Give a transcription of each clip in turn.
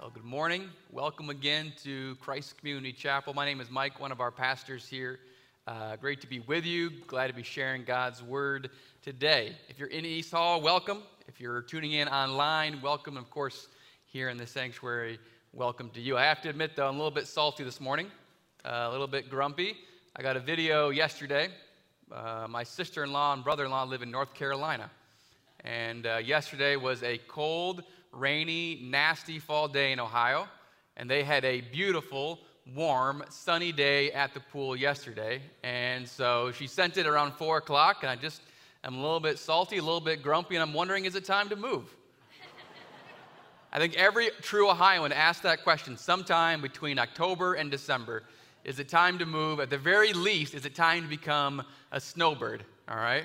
Well, good morning. Welcome again to Christ Community Chapel. My name is Mike, one of our pastors here. Uh, great to be with you. Glad to be sharing God's word today. If you're in East Hall, welcome. If you're tuning in online, welcome. Of course, here in the sanctuary, welcome to you. I have to admit, though, I'm a little bit salty this morning, uh, a little bit grumpy. I got a video yesterday. Uh, my sister in law and brother in law live in North Carolina. And uh, yesterday was a cold, rainy, nasty fall day in Ohio, and they had a beautiful, warm, sunny day at the pool yesterday. And so she sent it around 4 o'clock, and I just am a little bit salty, a little bit grumpy, and I'm wondering is it time to move? I think every true Ohioan asks that question sometime between October and December. Is it time to move? At the very least, is it time to become a snowbird? All right?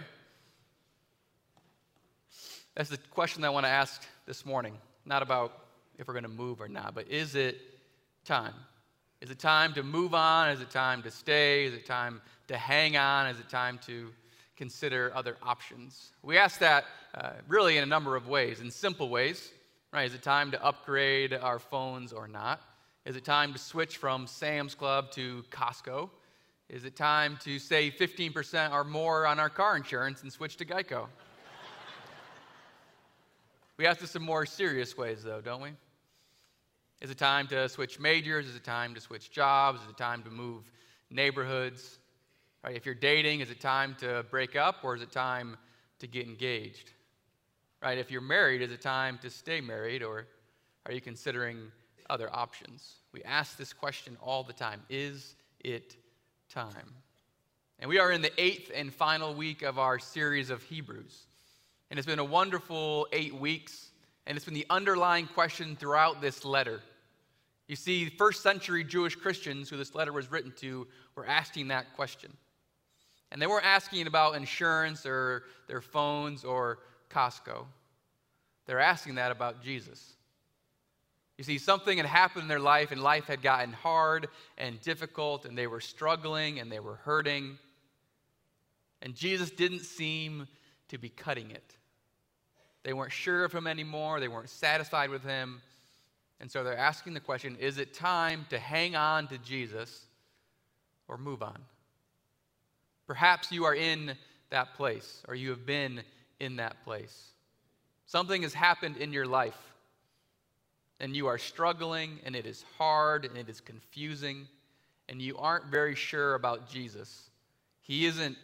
That's the question I want to ask this morning. Not about if we're going to move or not, but is it time? Is it time to move on? Is it time to stay? Is it time to hang on? Is it time to consider other options? We ask that uh, really in a number of ways, in simple ways. Right? Is it time to upgrade our phones or not? Is it time to switch from Sam's Club to Costco? Is it time to save 15% or more on our car insurance and switch to Geico? We ask this in more serious ways, though, don't we? Is it time to switch majors? Is it time to switch jobs? Is it time to move neighborhoods? Right, if you're dating, is it time to break up or is it time to get engaged? Right, if you're married, is it time to stay married or are you considering other options? We ask this question all the time Is it time? And we are in the eighth and final week of our series of Hebrews. And it's been a wonderful eight weeks, and it's been the underlying question throughout this letter. You see, first century Jewish Christians who this letter was written to were asking that question. And they weren't asking about insurance or their phones or Costco. They're asking that about Jesus. You see, something had happened in their life, and life had gotten hard and difficult, and they were struggling and they were hurting. And Jesus didn't seem to be cutting it. They weren't sure of him anymore, they weren't satisfied with him. And so they're asking the question is it time to hang on to Jesus or move on? Perhaps you are in that place or you have been in that place. Something has happened in your life and you are struggling and it is hard and it is confusing and you aren't very sure about Jesus. He isn't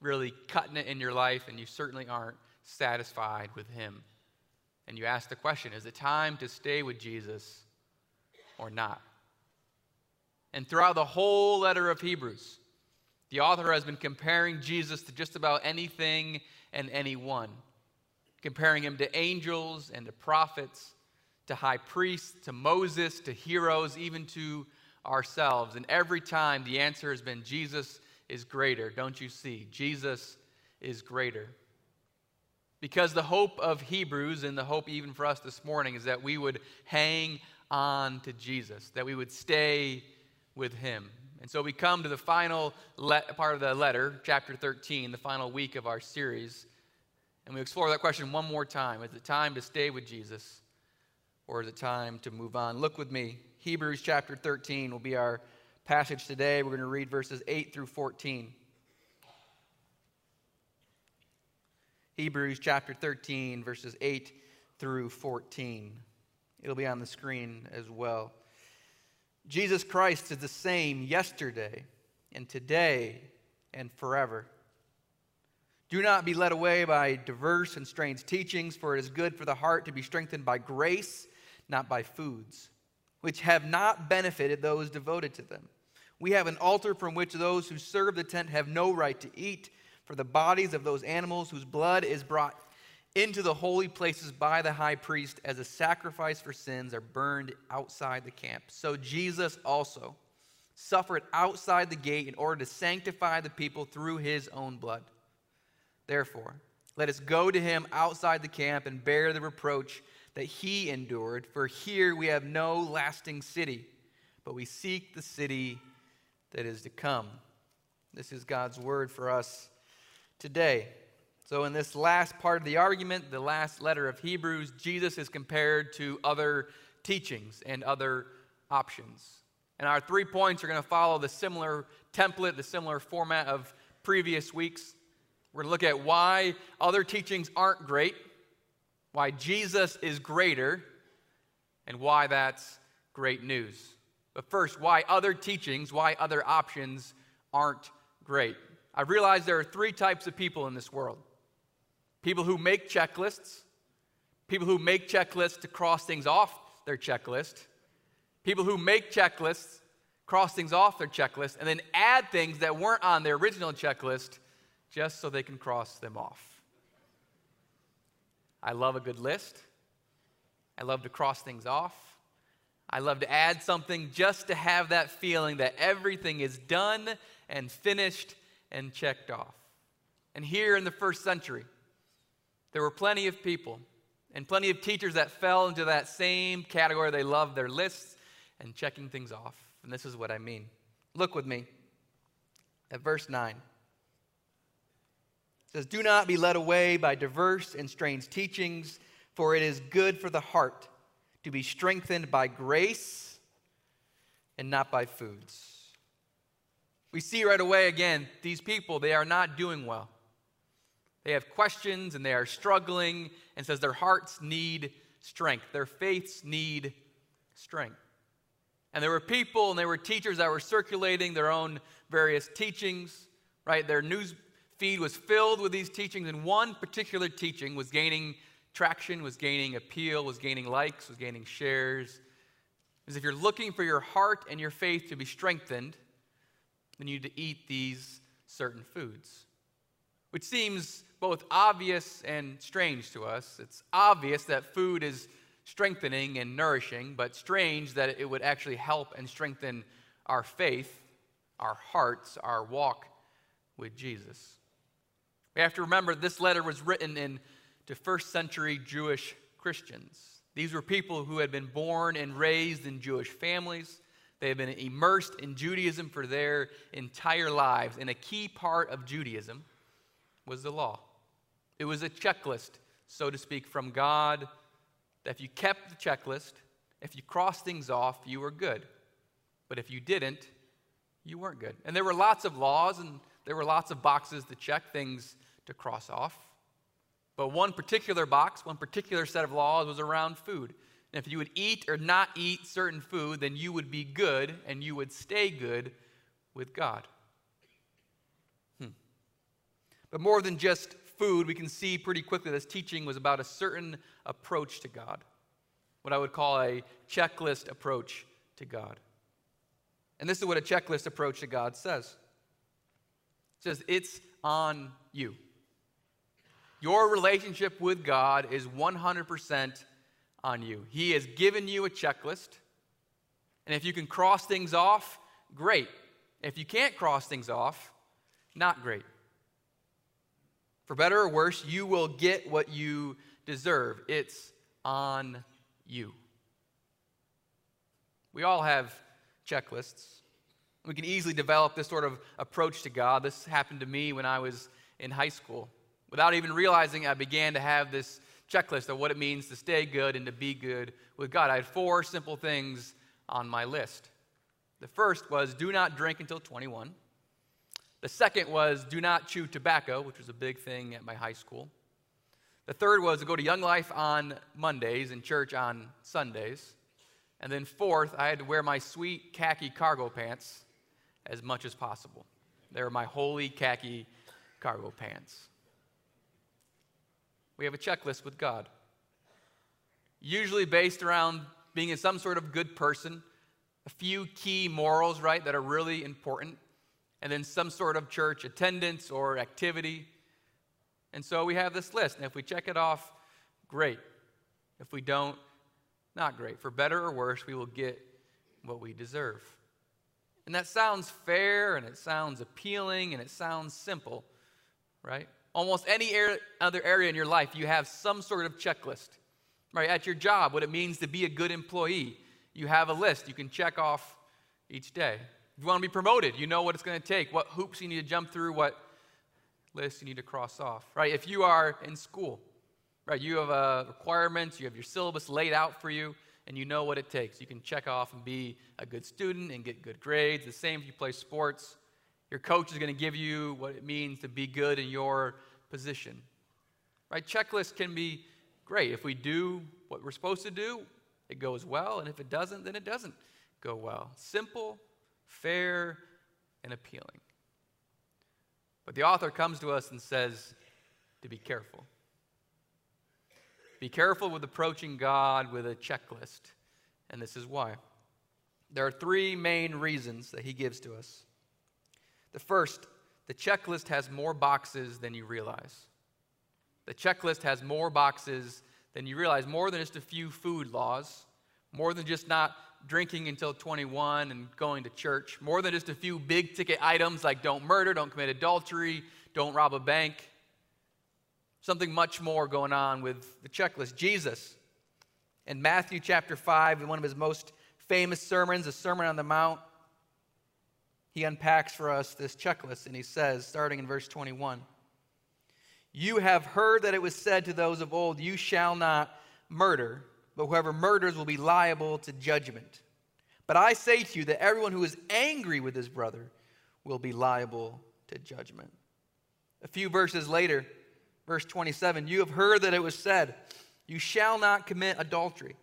really cutting it in your life, and you certainly aren't satisfied with Him. And you ask the question is it time to stay with Jesus or not? And throughout the whole letter of Hebrews, the author has been comparing Jesus to just about anything and anyone, comparing him to angels and to prophets, to high priests, to Moses, to heroes, even to ourselves. And every time the answer has been Jesus is greater. Don't you see? Jesus is greater. Because the hope of Hebrews and the hope even for us this morning is that we would hang on to Jesus, that we would stay with him. And so we come to the final le- part of the letter, chapter 13, the final week of our series. And we explore that question one more time. Is it time to stay with Jesus or is it time to move on? Look with me. Hebrews chapter 13 will be our passage today. We're going to read verses 8 through 14. Hebrews chapter 13, verses 8 through 14. It'll be on the screen as well. Jesus Christ is the same yesterday and today and forever. Do not be led away by diverse and strange teachings, for it is good for the heart to be strengthened by grace, not by foods, which have not benefited those devoted to them. We have an altar from which those who serve the tent have no right to eat, for the bodies of those animals whose blood is brought into the holy places by the high priest as a sacrifice for sins are burned outside the camp. So Jesus also suffered outside the gate in order to sanctify the people through his own blood. Therefore, let us go to him outside the camp and bear the reproach that he endured, for here we have no lasting city, but we seek the city that is to come. This is God's word for us today. So, in this last part of the argument, the last letter of Hebrews, Jesus is compared to other teachings and other options. And our three points are going to follow the similar template, the similar format of previous weeks. We're going to look at why other teachings aren't great, why Jesus is greater, and why that's great news. But first, why other teachings, why other options aren't great. I realize there are three types of people in this world people who make checklists, people who make checklists to cross things off their checklist, people who make checklists, cross things off their checklist, and then add things that weren't on their original checklist just so they can cross them off. I love a good list. I love to cross things off. I love to add something just to have that feeling that everything is done and finished and checked off. And here in the first century, there were plenty of people and plenty of teachers that fell into that same category. They loved their lists and checking things off. And this is what I mean. Look with me at verse 9. It says, Do not be led away by diverse and strange teachings, for it is good for the heart to be strengthened by grace and not by foods. We see right away again, these people, they are not doing well. They have questions and they are struggling, and says their hearts need strength, their faiths need strength. And there were people and there were teachers that were circulating their own various teachings, right? Their news feed was filled with these teachings, and one particular teaching was gaining traction, was gaining appeal, was gaining likes, was gaining shares. Is if you're looking for your heart and your faith to be strengthened, then you need to eat these certain foods, which seems both obvious and strange to us. It's obvious that food is strengthening and nourishing, but strange that it would actually help and strengthen our faith, our hearts, our walk with Jesus. We have to remember this letter was written in to first century Jewish Christians. These were people who had been born and raised in Jewish families. They had been immersed in Judaism for their entire lives. And a key part of Judaism was the law. It was a checklist, so to speak, from God that if you kept the checklist, if you crossed things off, you were good. But if you didn't, you weren't good. And there were lots of laws and there were lots of boxes to check, things to cross off. But one particular box, one particular set of laws was around food. And if you would eat or not eat certain food, then you would be good and you would stay good with God. Hmm. But more than just food, we can see pretty quickly this teaching was about a certain approach to God, what I would call a checklist approach to God. And this is what a checklist approach to God says it says, It's on you. Your relationship with God is 100% on you. He has given you a checklist. And if you can cross things off, great. If you can't cross things off, not great. For better or worse, you will get what you deserve. It's on you. We all have checklists. We can easily develop this sort of approach to God. This happened to me when I was in high school. Without even realizing, I began to have this checklist of what it means to stay good and to be good with God. I had four simple things on my list. The first was do not drink until 21. The second was do not chew tobacco, which was a big thing at my high school. The third was to go to Young Life on Mondays and church on Sundays. And then fourth, I had to wear my sweet khaki cargo pants as much as possible. They were my holy khaki cargo pants. We have a checklist with God, usually based around being in some sort of good person, a few key morals, right, that are really important, and then some sort of church attendance or activity. And so we have this list, and if we check it off, great. If we don't, not great. For better or worse, we will get what we deserve. And that sounds fair, and it sounds appealing, and it sounds simple, right? Almost any other area in your life, you have some sort of checklist. Right? At your job, what it means to be a good employee, you have a list you can check off each day. If you want to be promoted, you know what it's going to take, what hoops you need to jump through, what list you need to cross off. Right? If you are in school, right, you have uh, requirements, you have your syllabus laid out for you, and you know what it takes. You can check off and be a good student and get good grades. The same if you play sports. Your coach is going to give you what it means to be good in your position. Right? Checklists can be great. If we do what we're supposed to do, it goes well, and if it doesn't, then it doesn't go well. Simple, fair, and appealing. But the author comes to us and says to be careful. Be careful with approaching God with a checklist, and this is why. There are three main reasons that he gives to us. The first, the checklist has more boxes than you realize. The checklist has more boxes than you realize, more than just a few food laws, more than just not drinking until 21 and going to church, more than just a few big ticket items like don't murder, don't commit adultery, don't rob a bank. Something much more going on with the checklist. Jesus, in Matthew chapter 5, in one of his most famous sermons, the Sermon on the Mount, he unpacks for us this checklist and he says, starting in verse 21, You have heard that it was said to those of old, You shall not murder but whoever murders will be liable to judgment. But I say to you that everyone who is angry with his brother will be liable to judgment. A few verses later, verse 27, you have heard that it was said, You shall not commit adultery.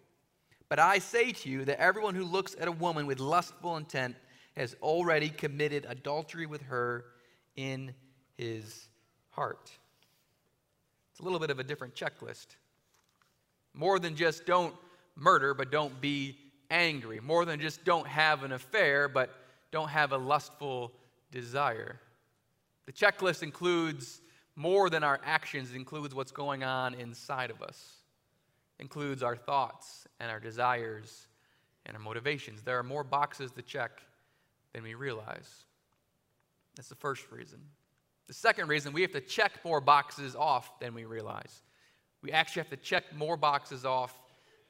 But I say to you that everyone who looks at a woman with lustful intent has already committed adultery with her in his heart. It's a little bit of a different checklist. More than just don't murder, but don't be angry. More than just don't have an affair, but don't have a lustful desire. The checklist includes more than our actions, it includes what's going on inside of us, it includes our thoughts and our desires and our motivations. There are more boxes to check than we realize. That's the first reason. The second reason, we have to check more boxes off than we realize we actually have to check more boxes off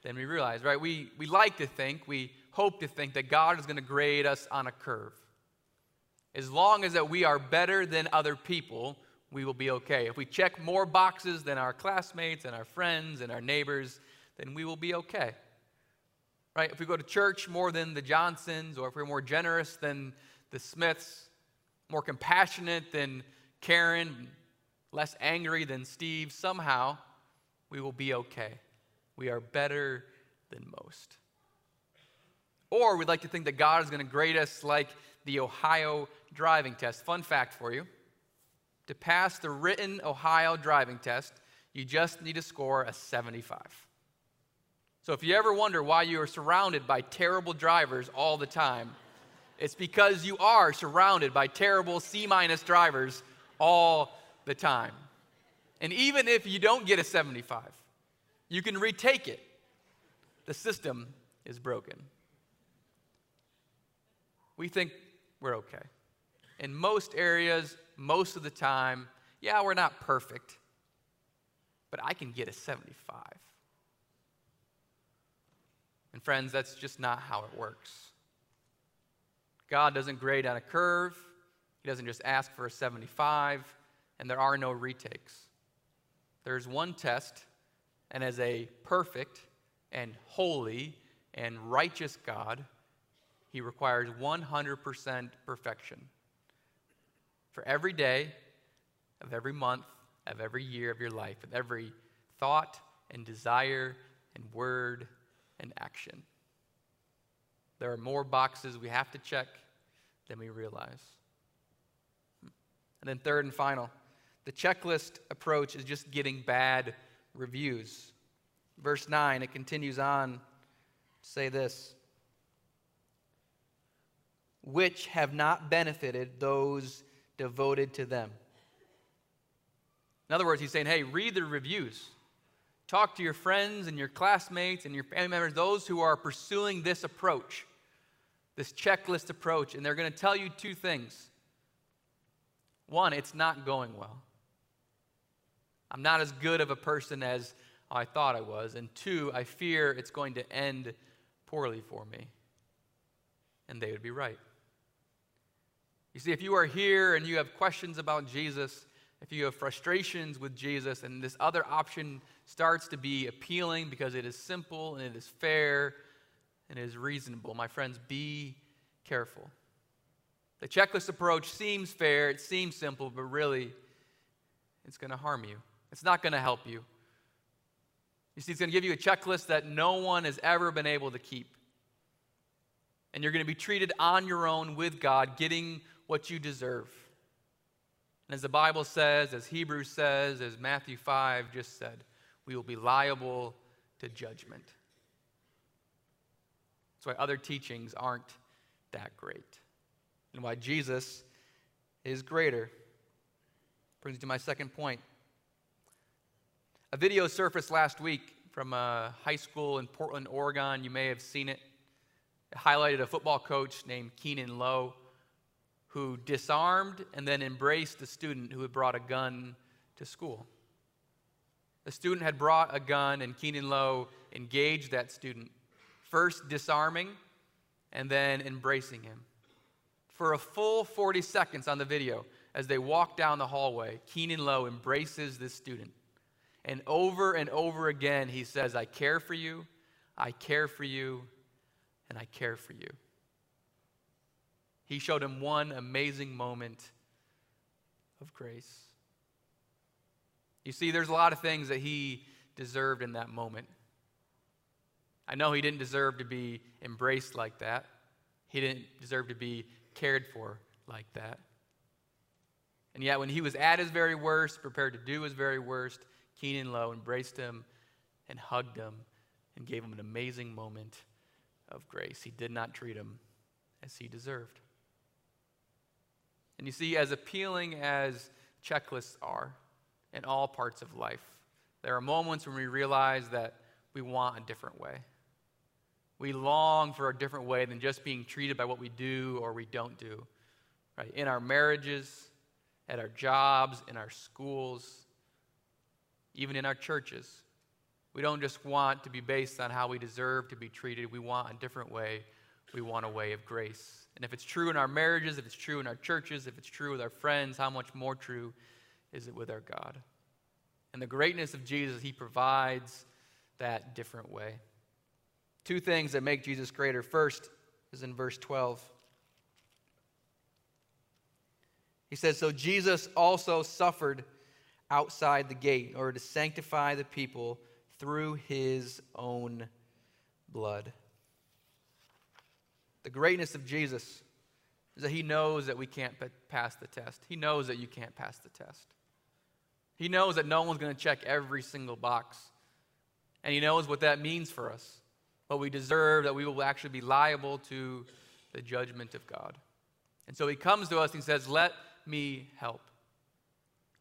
than we realize, right? We, we like to think, we hope to think that God is going to grade us on a curve. As long as that we are better than other people, we will be okay. If we check more boxes than our classmates and our friends and our neighbors, then we will be okay. Right? If we go to church more than the Johnsons, or if we're more generous than the Smiths, more compassionate than Karen, less angry than Steve, somehow we will be okay. We are better than most. Or we'd like to think that God is going to grade us like the Ohio driving test. Fun fact for you to pass the written Ohio driving test, you just need to score a 75. So if you ever wonder why you are surrounded by terrible drivers all the time, it's because you are surrounded by terrible C minus drivers all the time. And even if you don't get a 75, you can retake it. The system is broken. We think we're okay. In most areas, most of the time, yeah, we're not perfect, but I can get a 75. And friends, that's just not how it works. God doesn't grade on a curve, He doesn't just ask for a 75, and there are no retakes. There's one test, and as a perfect and holy and righteous God, He requires 100% perfection. For every day of every month, of every year of your life, of every thought and desire and word and action. There are more boxes we have to check than we realize. And then, third and final, the checklist approach is just getting bad reviews. Verse 9, it continues on to say this which have not benefited those devoted to them. In other words, he's saying, hey, read the reviews. Talk to your friends and your classmates and your family members, those who are pursuing this approach, this checklist approach, and they're going to tell you two things. One, it's not going well. I'm not as good of a person as I thought I was. And two, I fear it's going to end poorly for me. And they would be right. You see, if you are here and you have questions about Jesus, if you have frustrations with Jesus, and this other option starts to be appealing because it is simple and it is fair and is reasonable. My friends, be careful. The checklist approach seems fair, it seems simple, but really, it's going to harm you. It's not going to help you. You see, it's going to give you a checklist that no one has ever been able to keep. And you're going to be treated on your own with God, getting what you deserve. And as the Bible says, as Hebrews says, as Matthew 5 just said, we will be liable to judgment. That's why other teachings aren't that great. And why Jesus is greater. Brings me to my second point. A video surfaced last week from a high school in Portland, Oregon. You may have seen it. It highlighted a football coach named Keanon Lowe who disarmed and then embraced a student who had brought a gun to school. The student had brought a gun, and Keanon Lowe engaged that student, first disarming and then embracing him. For a full 40 seconds on the video, as they walk down the hallway, Keanon Lowe embraces this student. And over and over again, he says, I care for you, I care for you, and I care for you. He showed him one amazing moment of grace. You see, there's a lot of things that he deserved in that moment. I know he didn't deserve to be embraced like that. He didn't deserve to be cared for like that. And yet, when he was at his very worst, prepared to do his very worst, Keanon Lowe embraced him and hugged him and gave him an amazing moment of grace. He did not treat him as he deserved. And you see, as appealing as checklists are in all parts of life, there are moments when we realize that we want a different way. We long for a different way than just being treated by what we do or we don't do. Right? In our marriages, at our jobs, in our schools, even in our churches. We don't just want to be based on how we deserve to be treated. We want a different way. We want a way of grace. And if it's true in our marriages, if it's true in our churches, if it's true with our friends, how much more true is it with our God? And the greatness of Jesus, he provides that different way. Two things that make Jesus greater. First is in verse 12. He says, So Jesus also suffered outside the gate in order to sanctify the people through his own blood. The greatness of Jesus is that he knows that we can't pass the test. He knows that you can't pass the test. He knows that no one's going to check every single box. And he knows what that means for us. What we deserve, that we will actually be liable to the judgment of God. And so he comes to us and says, Let me help.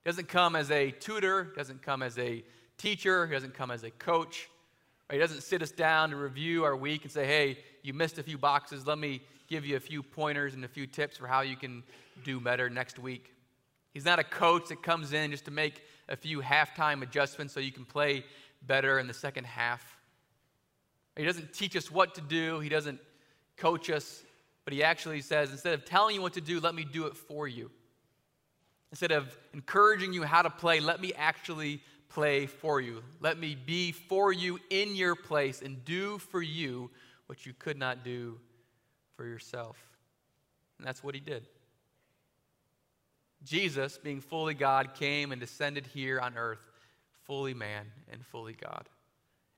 He doesn't come as a tutor, doesn't come as a teacher, he doesn't come as a coach. He doesn't sit us down to review our week and say, hey, you missed a few boxes. Let me give you a few pointers and a few tips for how you can do better next week. He's not a coach that comes in just to make a few halftime adjustments so you can play better in the second half. He doesn't teach us what to do, he doesn't coach us, but he actually says, instead of telling you what to do, let me do it for you. Instead of encouraging you how to play, let me actually play for you. Let me be for you in your place and do for you what you could not do for yourself. And that's what he did. Jesus, being fully God, came and descended here on earth, fully man and fully God.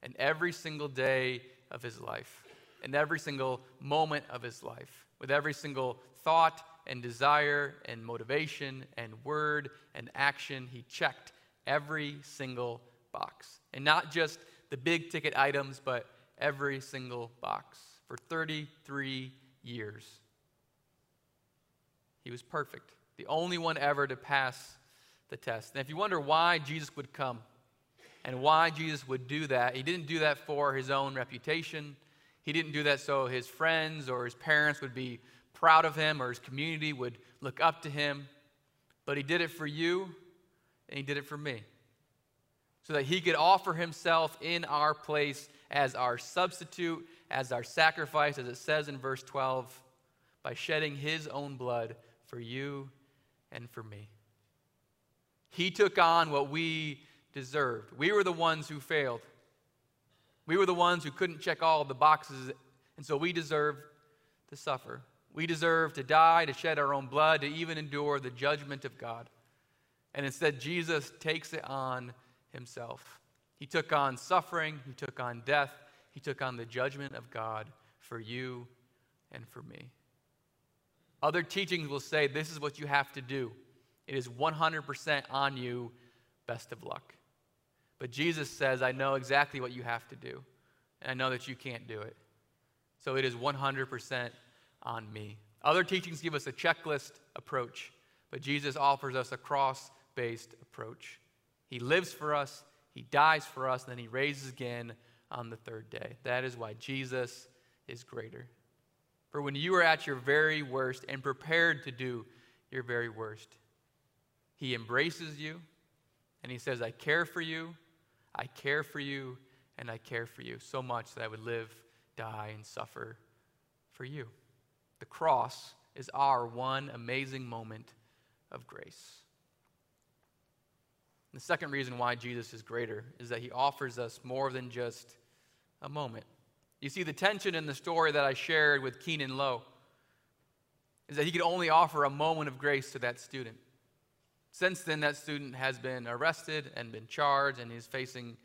And every single day of his life, and every single moment of his life, with every single thought and desire and motivation and word and action, he checked every single box. And not just the big ticket items, but every single box for 33 years. He was perfect, the only one ever to pass the test. And if you wonder why Jesus would come and why Jesus would do that, he didn't do that for his own reputation. He didn't do that so his friends or his parents would be proud of him or his community would look up to him. But he did it for you and he did it for me. So that he could offer himself in our place as our substitute, as our sacrifice, as it says in verse 12, by shedding his own blood for you and for me. He took on what we deserved. We were the ones who failed. We were the ones who couldn't check all the boxes And so we deserve to suffer. We deserve to die, to shed our own blood, to even endure the judgment of God. And instead, Jesus takes it on himself. He took on suffering, he took on death, he took on the judgment of God for you and for me. Other teachings will say this is what you have to do. It is 100% on you. Best of luck. But Jesus says, I know exactly what you have to do, and I know that you can't do it. So it is 100% on me. Other teachings give us a checklist approach, but Jesus offers us a cross based approach. He lives for us, He dies for us, and then He raises again on the third day. That is why Jesus is greater. For when you are at your very worst and prepared to do your very worst, He embraces you and He says, I care for you, I care for you, and I care for you so much that I would live, die, and suffer for you. The cross is our one amazing moment of grace. The second reason why Jesus is greater is that he offers us more than just a moment. You see, the tension in the story that I shared with Keanon Lowe is that he could only offer a moment of grace to that student. Since then, that student has been arrested and been charged and is facing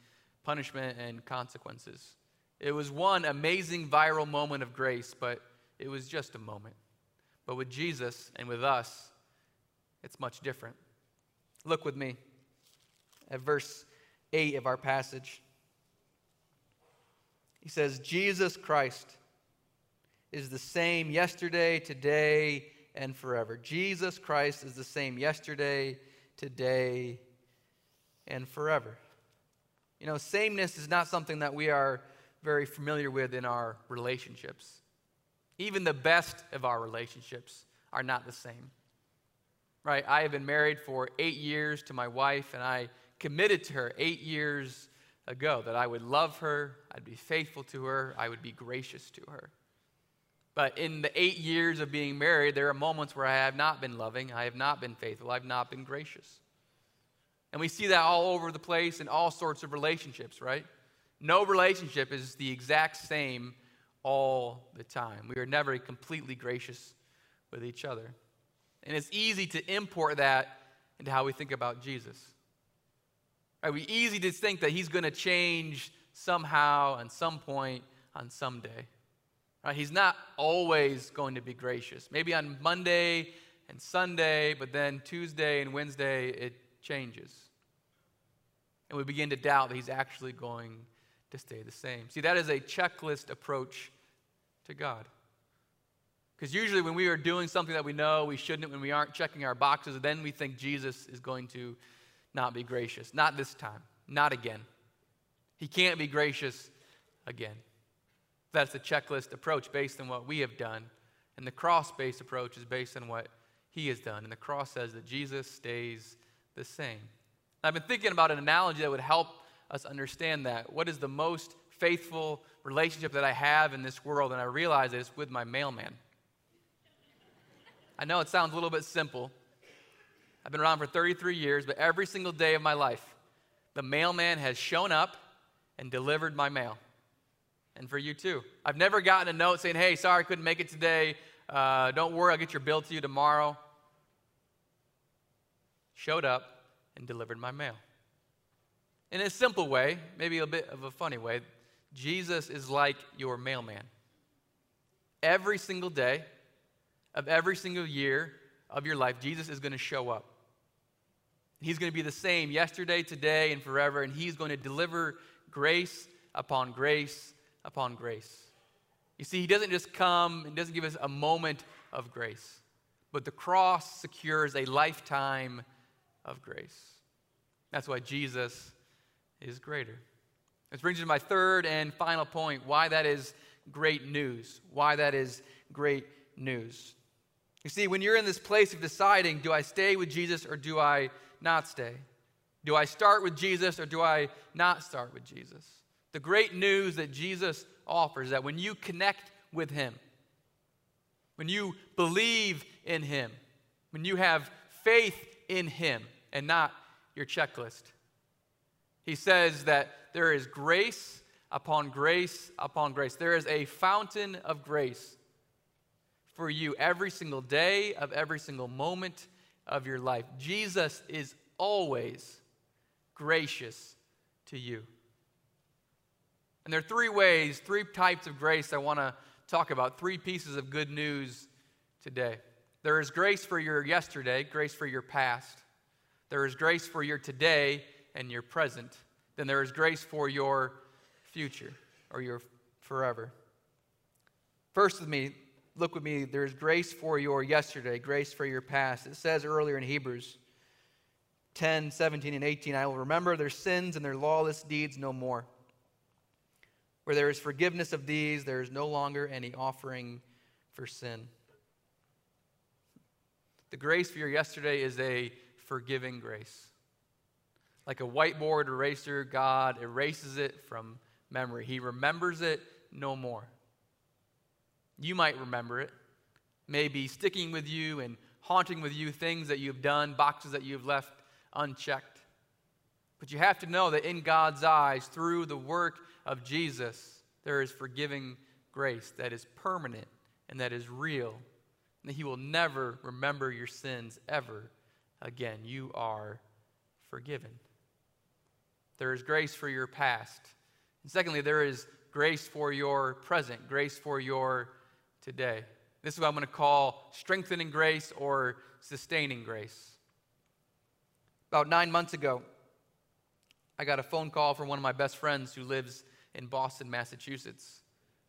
punishment and consequences. It was one amazing viral moment of grace, but it was just a moment. But with Jesus and with us, it's much different. Look with me at verse 8 of our passage. He says, Jesus Christ is the same yesterday, today, and forever. Jesus Christ is the same yesterday, today, and forever. You know, sameness is not something that we are very familiar with in our relationships. Even the best of our relationships are not the same. Right? I have been married for eight years to my wife, and I committed to her eight years ago that I would love her, I'd be faithful to her, I would be gracious to her. But in the eight years of being married, there are moments where I have not been loving, I have not been faithful, I've not been gracious. And we see that all over the place in all sorts of relationships, right? No relationship is the exact same all the time. We are never completely gracious with each other. And it's easy to import that into how we think about Jesus. Right? We easy to think that he's going to change somehow, on some point, on some day. Right? He's not always going to be gracious. Maybe on Monday and Sunday, but then Tuesday and Wednesday it changes. And we begin to doubt that he's actually going to stay the same. See, that is a checklist approach to God. Because usually when we are doing something that we know we shouldn't, when we aren't checking our boxes, then we think Jesus is going to not be gracious. Not this time. Not again. He can't be gracious again. That's the checklist approach based on what we have done. And the cross based approach is based on what he has done. And the cross says that Jesus stays the same. I've been thinking about an analogy that would help us understand that. What is the most faithful relationship that I have in this world? And I realize that it's with my mailman. I know it sounds a little bit simple. I've been around for 33 years, but every single day of my life, the mailman has shown up and delivered my mail. And for you too. I've never gotten a note saying, hey, sorry, I couldn't make it today. Uh, don't worry, I'll get your bill to you tomorrow. Showed up, and delivered my mail. In a simple way, maybe a bit of a funny way, Jesus is like your mailman. Every single day of every single year of your life, Jesus is going to show up. He's going to be the same yesterday, today, and forever, and He's going to deliver grace upon grace upon grace. You see, He doesn't just come and doesn't give us a moment of grace, but the cross secures a lifetime of grace. That's why Jesus is greater. This brings me to my third and final point why that is great news. Why that is great news. You see, when you're in this place of deciding, do I stay with Jesus or do I not stay? Do I start with Jesus or do I not start with Jesus? The great news that Jesus offers that when you connect with Him, when you believe in Him, when you have faith in Him, and not your checklist. He says that there is grace upon grace upon grace. There is a fountain of grace for you every single day of every single moment of your life. Jesus is always gracious to you. And there are three ways, three types of grace I want to talk about, three pieces of good news today. There is grace for your yesterday, grace for your past. There is grace for your today and your present. Then there is grace for your future or your forever. First with me, look with me, there's grace for your yesterday, grace for your past. It says earlier in Hebrews 10, 17, and 18, I will remember their sins and their lawless deeds no more. Where there is forgiveness of these, there is no longer any offering for sin. The grace for your yesterday is a forgiving grace. Like a whiteboard eraser, God erases it from memory. He remembers it no more. You might remember it, maybe sticking with you and haunting with you things that you've done, boxes that you've left unchecked. But you have to know that in God's eyes, through the work of Jesus, there is forgiving grace that is permanent and that is real, and that He will never remember your sins ever again. You are forgiven. There is grace for your past. And secondly, there is grace for your present, grace for your today. This is what I'm going to call strengthening grace or sustaining grace. About nine months ago, I got a phone call from one of my best friends who lives in Boston, Massachusetts.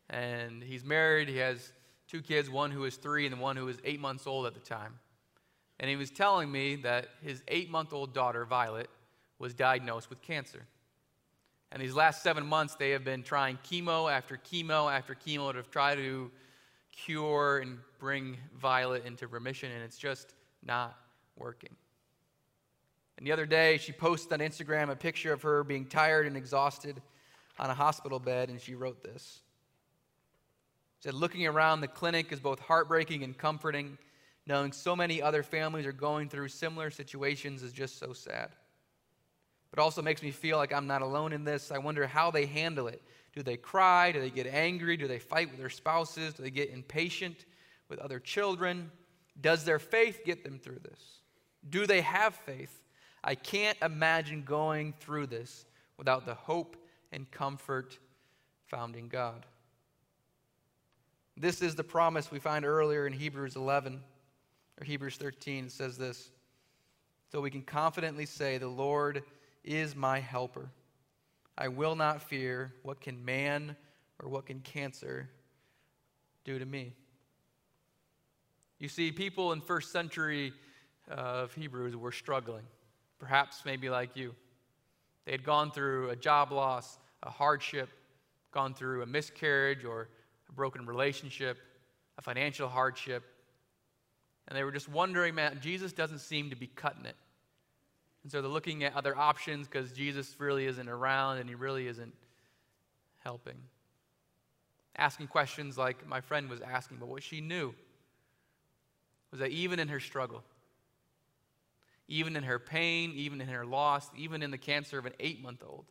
And he's married, he has two kids, one who is three and the one who is eight months old at the time. And he was telling me that his eight month old daughter, Violet, was diagnosed with cancer. And these last seven months, they have been trying chemo after chemo after chemo to try to cure and bring Violet into remission, and it's just not working. And the other day, she posted on Instagram a picture of her being tired and exhausted on a hospital bed, and she wrote this. She said, Looking around the clinic is both heartbreaking and comforting. Knowing so many other families are going through similar situations is just so sad. But also makes me feel like I'm not alone in this. I wonder how they handle it. Do they cry? Do they get angry? Do they fight with their spouses? Do they get impatient with other children? Does their faith get them through this? Do they have faith? I can't imagine going through this without the hope and comfort found in God. This is the promise we find earlier in Hebrews 11 or Hebrews 13. It says this So we can confidently say, The Lord is my helper. I will not fear. What can man or what can cancer do to me? You see, people in first century uh, of Hebrews were struggling, perhaps maybe like you. They had gone through a job loss, a hardship, gone through a miscarriage or a broken relationship, a financial hardship. And they were just wondering, man, Jesus doesn't seem to be cutting it. And so they're looking at other options because Jesus really isn't around and he really isn't helping. Asking questions like my friend was asking, but what she knew was that even in her struggle, even in her pain, even in her loss, even in the cancer of an eight month old,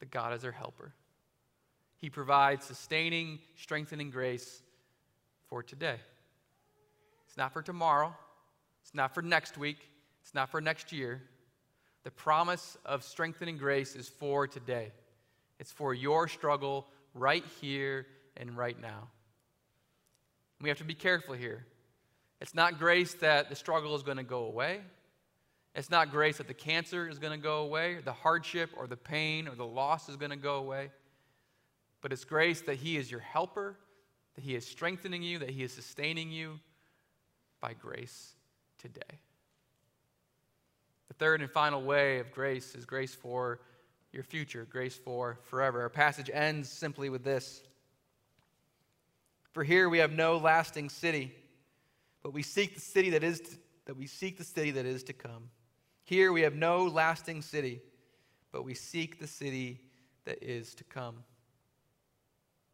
that God is her helper. He provides sustaining, strengthening grace for today. It's not for tomorrow, it's not for next week, it's not for next year. The promise of strengthening grace is for today. It's for your struggle right here and right now. We have to be careful here. It's not grace that the struggle is going to go away. It's not grace that the cancer is going to go away, the hardship or the pain or the loss is going to go away. But it's grace that He is your helper, that He is strengthening you, that He is sustaining you by grace today. Third and final way of grace is grace for your future, grace for forever. Our passage ends simply with this For here we have no lasting city, but we seek the city that is to, that we seek the city that is to come. Here we have no lasting city, but we seek the city that is to come.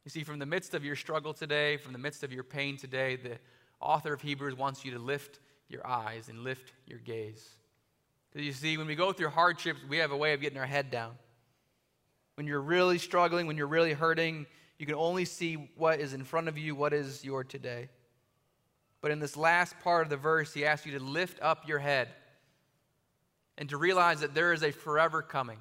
You see, from the midst of your struggle today, from the midst of your pain today, the author of Hebrews wants you to lift your eyes and lift your gaze. You see, when we go through hardships, we have a way of getting our head down. when you're really struggling, when you're really hurting, you can only see what is in front of you, what is your today. But in this last part of the verse, he asks you to lift up your head and to realize that there is a forever coming.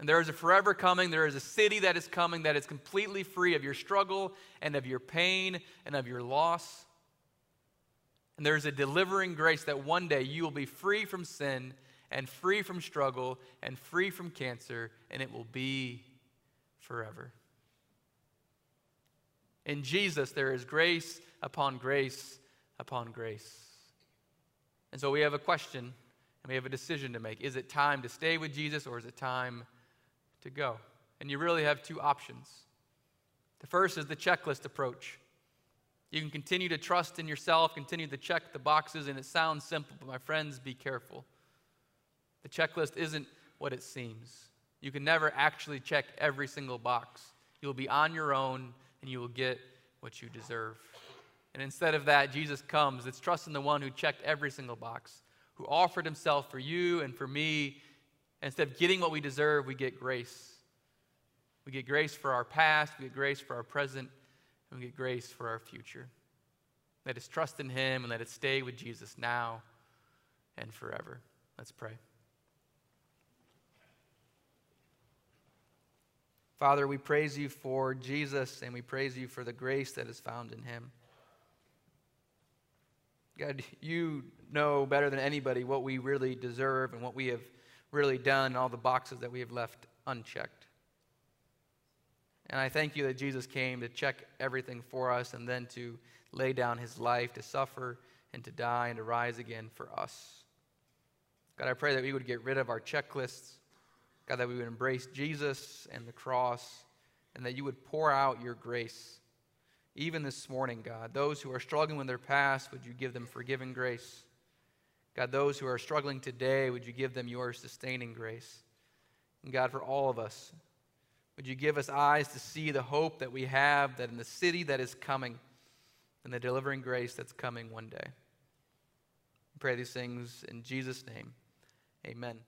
And there is a forever coming. There is a city that is coming that is completely free of your struggle and of your pain and of your loss. And there is a delivering grace that one day you will be free from sin and free from struggle and free from cancer, and it will be forever. In Jesus, there is grace upon grace upon grace. And so we have a question and we have a decision to make. Is it time to stay with Jesus or is it time to go? And you really have two options. The first is the checklist approach. You can continue to trust in yourself, continue to check the boxes, and it sounds simple, but my friends, be careful. The checklist isn't what it seems. You can never actually check every single box. You will be on your own and you will get what you deserve. And instead of that, Jesus comes. It's trust in the one who checked every single box, who offered himself for you and for me. And instead of getting what we deserve, we get grace. We get grace for our past, we get grace for our present, and we get grace for our future. Let us trust in him and let us stay with Jesus now and forever. Let's pray. Father, we praise you for Jesus and we praise you for the grace that is found in him. God, you know better than anybody what we really deserve and what we have really done, and all the boxes that we have left unchecked. And I thank you that Jesus came to check everything for us and then to lay down his life, to suffer and to die and to rise again for us. God, I pray that we would get rid of our checklists God, that we would embrace Jesus and the cross, and that you would pour out your grace. Even this morning, God, those who are struggling with their past, would you give them forgiving grace? God, those who are struggling today, would you give them your sustaining grace? And God, for all of us, would you give us eyes to see the hope that we have that in the city that is coming and the delivering grace that's coming one day? We pray these things in Jesus' name. Amen.